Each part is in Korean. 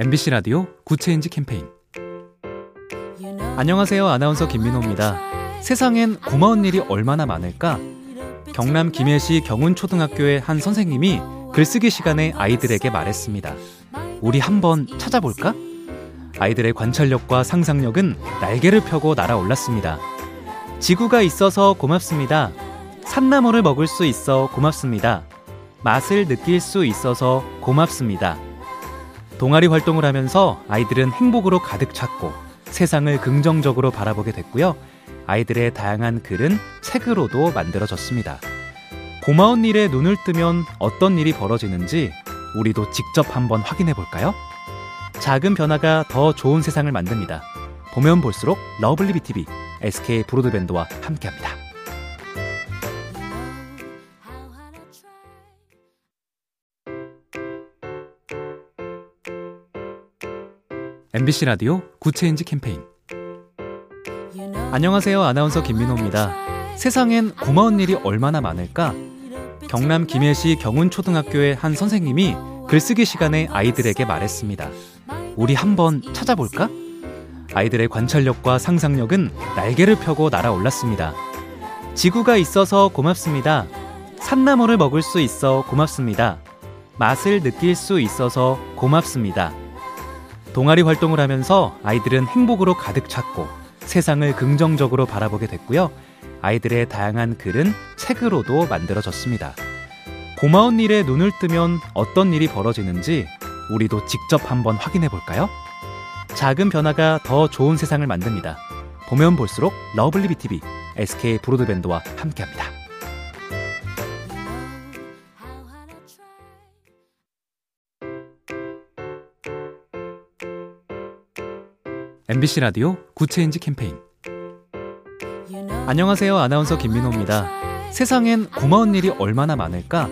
MBC 라디오 Good Change 캠페인 안녕하세요. 아나운서 김민호입니다. 세상엔 고마운 일이 얼마나 많을까? 경남 김해시 경운초등학교의 한 선생님이 글쓰기 시간에 아이들에게 말했습니다. 우리 한번 찾아볼까? 아이들의 관찰력과 상상력은 날개를 펴고 날아올랐습니다. 지구가 있어서 고맙습니다. 산나물을 먹을 수 있어 고맙습니다. 맛을 느낄 수 있어서 고맙습니다. 동아리 활동을 하면서 아이들은 행복으로 가득 찼고 세상을 긍정적으로 바라보게 됐고요. 아이들의 다양한 글은 책으로도 만들어졌습니다. 고마운 일에 눈을 뜨면 어떤 일이 벌어지는지 우리도 직접 한번 확인해 볼까요? 작은 변화가 더 좋은 세상을 만듭니다. 보면 볼수록 lovely B tv SK 브로드밴드와 함께합니다. MBC 라디오 Good Change 캠페인 안녕하세요. 아나운서 김민호입니다. 세상엔 고마운 일이 얼마나 많을까? 경남 김해시 경운초등학교의 한 선생님이 글쓰기 시간에 아이들에게 말했습니다. 우리 한번 찾아볼까? 아이들의 관찰력과 상상력은 날개를 펴고 날아올랐습니다. 지구가 있어서 고맙습니다. 산나물을 먹을 수 있어 고맙습니다. 맛을 느낄 수 있어서 고맙습니다. 동아리 활동을 하면서 아이들은 행복으로 가득 찼고 세상을 긍정적으로 바라보게 됐고요. 아이들의 다양한 글은 책으로도 만들어졌습니다. 고마운 일에 눈을 뜨면 어떤 일이 벌어지는지 우리도 직접 한번 확인해 볼까요? 작은 변화가 더 좋은 세상을 만듭니다. 보면 볼수록 lovely B tv SK 브로드밴드와 함께합니다. MBC 라디오 Good Change 캠페인 안녕하세요. 아나운서 김민호입니다. 세상엔 고마운 일이 얼마나 많을까?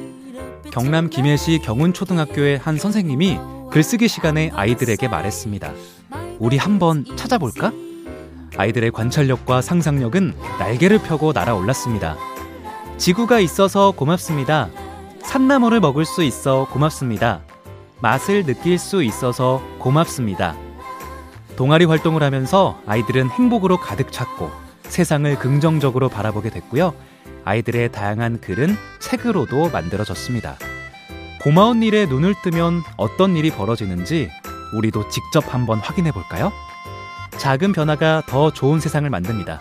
경남 김해시 경운초등학교의 한 선생님이 글쓰기 시간에 아이들에게 말했습니다. 우리 한번 찾아볼까? 아이들의 관찰력과 상상력은 날개를 펴고 날아올랐습니다. 지구가 있어서 고맙습니다. 산나물을 먹을 수 있어 고맙습니다. 맛을 느낄 수 있어서 고맙습니다. 동아리 활동을 하면서 아이들은 행복으로 가득 찼고 세상을 긍정적으로 바라보게 됐고요. 아이들의 다양한 글은 책으로도 만들어졌습니다. 고마운 일에 눈을 뜨면 어떤 일이 벌어지는지 우리도 직접 한번 확인해 볼까요? 작은 변화가 더 좋은 세상을 만듭니다.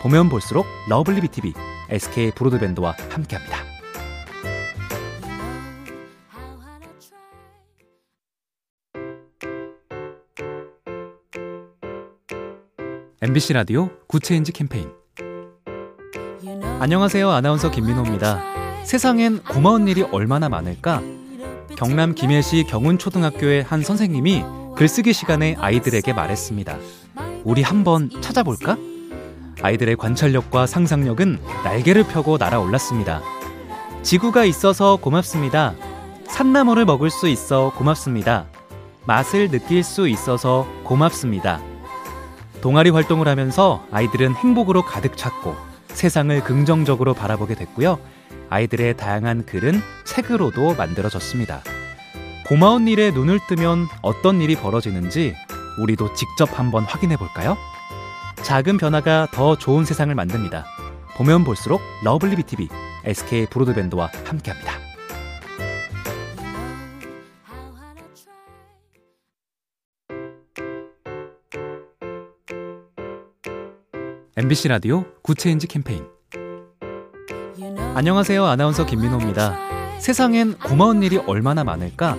보면 볼수록 lovely B tv SK 브로드밴드와 함께합니다. MBC 라디오 Good Change 캠페인 안녕하세요. 아나운서 김민호입니다. 세상엔 고마운 일이 얼마나 많을까? 경남 김해시 경운초등학교의 한 선생님이 글쓰기 시간에 아이들에게 말했습니다. 우리 한번 찾아볼까? 아이들의 관찰력과 상상력은 날개를 펴고 날아올랐습니다. 지구가 있어서 고맙습니다. 산나물을 먹을 수 있어 고맙습니다. 맛을 느낄 수 있어서 고맙습니다. 동아리 활동을 하면서 아이들은 행복으로 가득 찼고 세상을 긍정적으로 바라보게 됐고요. 아이들의 다양한 글은 책으로도 만들어졌습니다. 고마운 일에 눈을 뜨면 어떤 일이 벌어지는지 우리도 직접 한번 확인해 볼까요? 작은 변화가 더 좋은 세상을 만듭니다. 보면 볼수록 lovely B tv SK 브로드밴드와 함께합니다. MBC 라디오 Good Change 캠페인 안녕하세요. 아나운서 김민호입니다. 세상엔 고마운 일이 얼마나 많을까?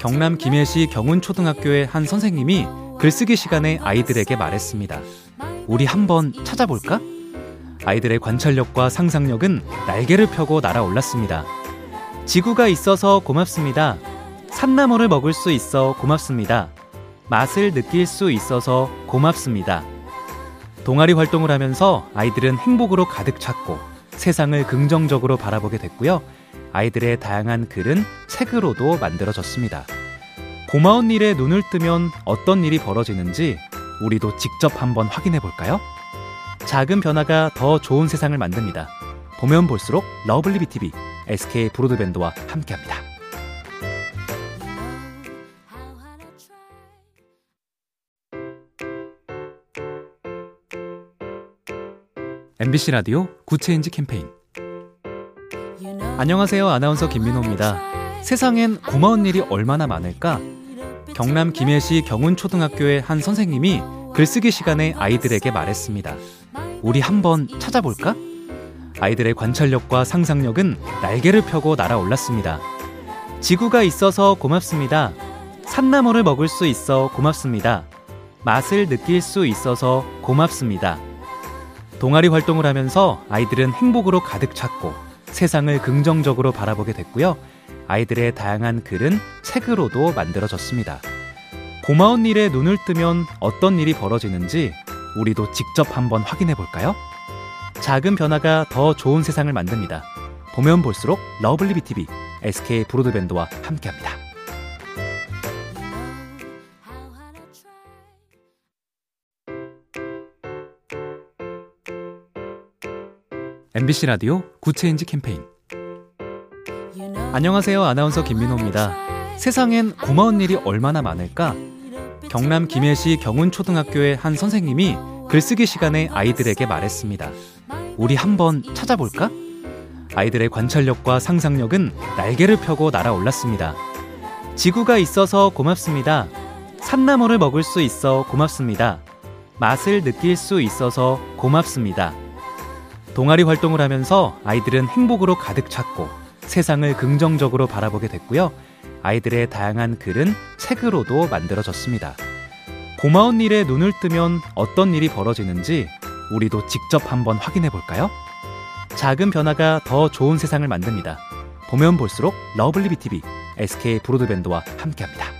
경남 김해시 경운초등학교의 한 선생님이 글쓰기 시간에 아이들에게 말했습니다. 우리 한번 찾아볼까? 아이들의 관찰력과 상상력은 날개를 펴고 날아올랐습니다. 지구가 있어서 고맙습니다. 산나물을 먹을 수 있어 고맙습니다. 맛을 느낄 수 있어서 고맙습니다. 동아리 활동을 하면서 아이들은 행복으로 가득 찼고 세상을 긍정적으로 바라보게 됐고요. 아이들의 다양한 글은 책으로도 만들어졌습니다. 고마운 일에 눈을 뜨면 어떤 일이 벌어지는지 우리도 직접 한번 확인해 볼까요? 작은 변화가 더 좋은 세상을 만듭니다. 보면 볼수록 lovely B tv SK 브로드밴드와 함께합니다. MBC 라디오 Good Change 캠페인 안녕하세요. 아나운서 김민호입니다. 세상엔 고마운 일이 얼마나 많을까? 경남 김해시 경운초등학교의 한 선생님이 글쓰기 시간에 아이들에게 말했습니다. 우리 한번 찾아볼까? 아이들의 관찰력과 상상력은 날개를 펴고 날아올랐습니다. 지구가 있어서 고맙습니다. 산나물을 먹을 수 있어 고맙습니다. 맛을 느낄 수 있어서 고맙습니다. 동아리 활동을 하면서 아이들은 행복으로 가득 찼고 세상을 긍정적으로 바라보게 됐고요. 아이들의 다양한 글은 책으로도 만들어졌습니다. 고마운 일에 눈을 뜨면 어떤 일이 벌어지는지 우리도 직접 한번 확인해 볼까요? 작은 변화가 더 좋은 세상을 만듭니다. 보면 볼수록 lovely B tv SK 브로드밴드와 함께합니다. MBC 라디오 Good Change 캠페인 안녕하세요. 아나운서 김민호입니다. 세상엔 고마운 일이 얼마나 많을까? 경남 김해시 경운초등학교의 한 선생님이 글쓰기 시간에 아이들에게 말했습니다. 우리 한번 찾아볼까? 아이들의 관찰력과 상상력은 날개를 펴고 날아올랐습니다. 지구가 있어서 고맙습니다. 산나물을 먹을 수 있어 고맙습니다. 맛을 느낄 수 있어서 고맙습니다. 동아리 활동을 하면서 아이들은 행복으로 가득 찼고 세상을 긍정적으로 바라보게 됐고요. 아이들의 다양한 글은 책으로도 만들어졌습니다. 고마운 일에 눈을 뜨면 어떤 일이 벌어지는지 우리도 직접 한번 확인해 볼까요? 작은 변화가 더 좋은 세상을 만듭니다. 보면 볼수록 lovely B tv SK 브로드밴드와 함께합니다.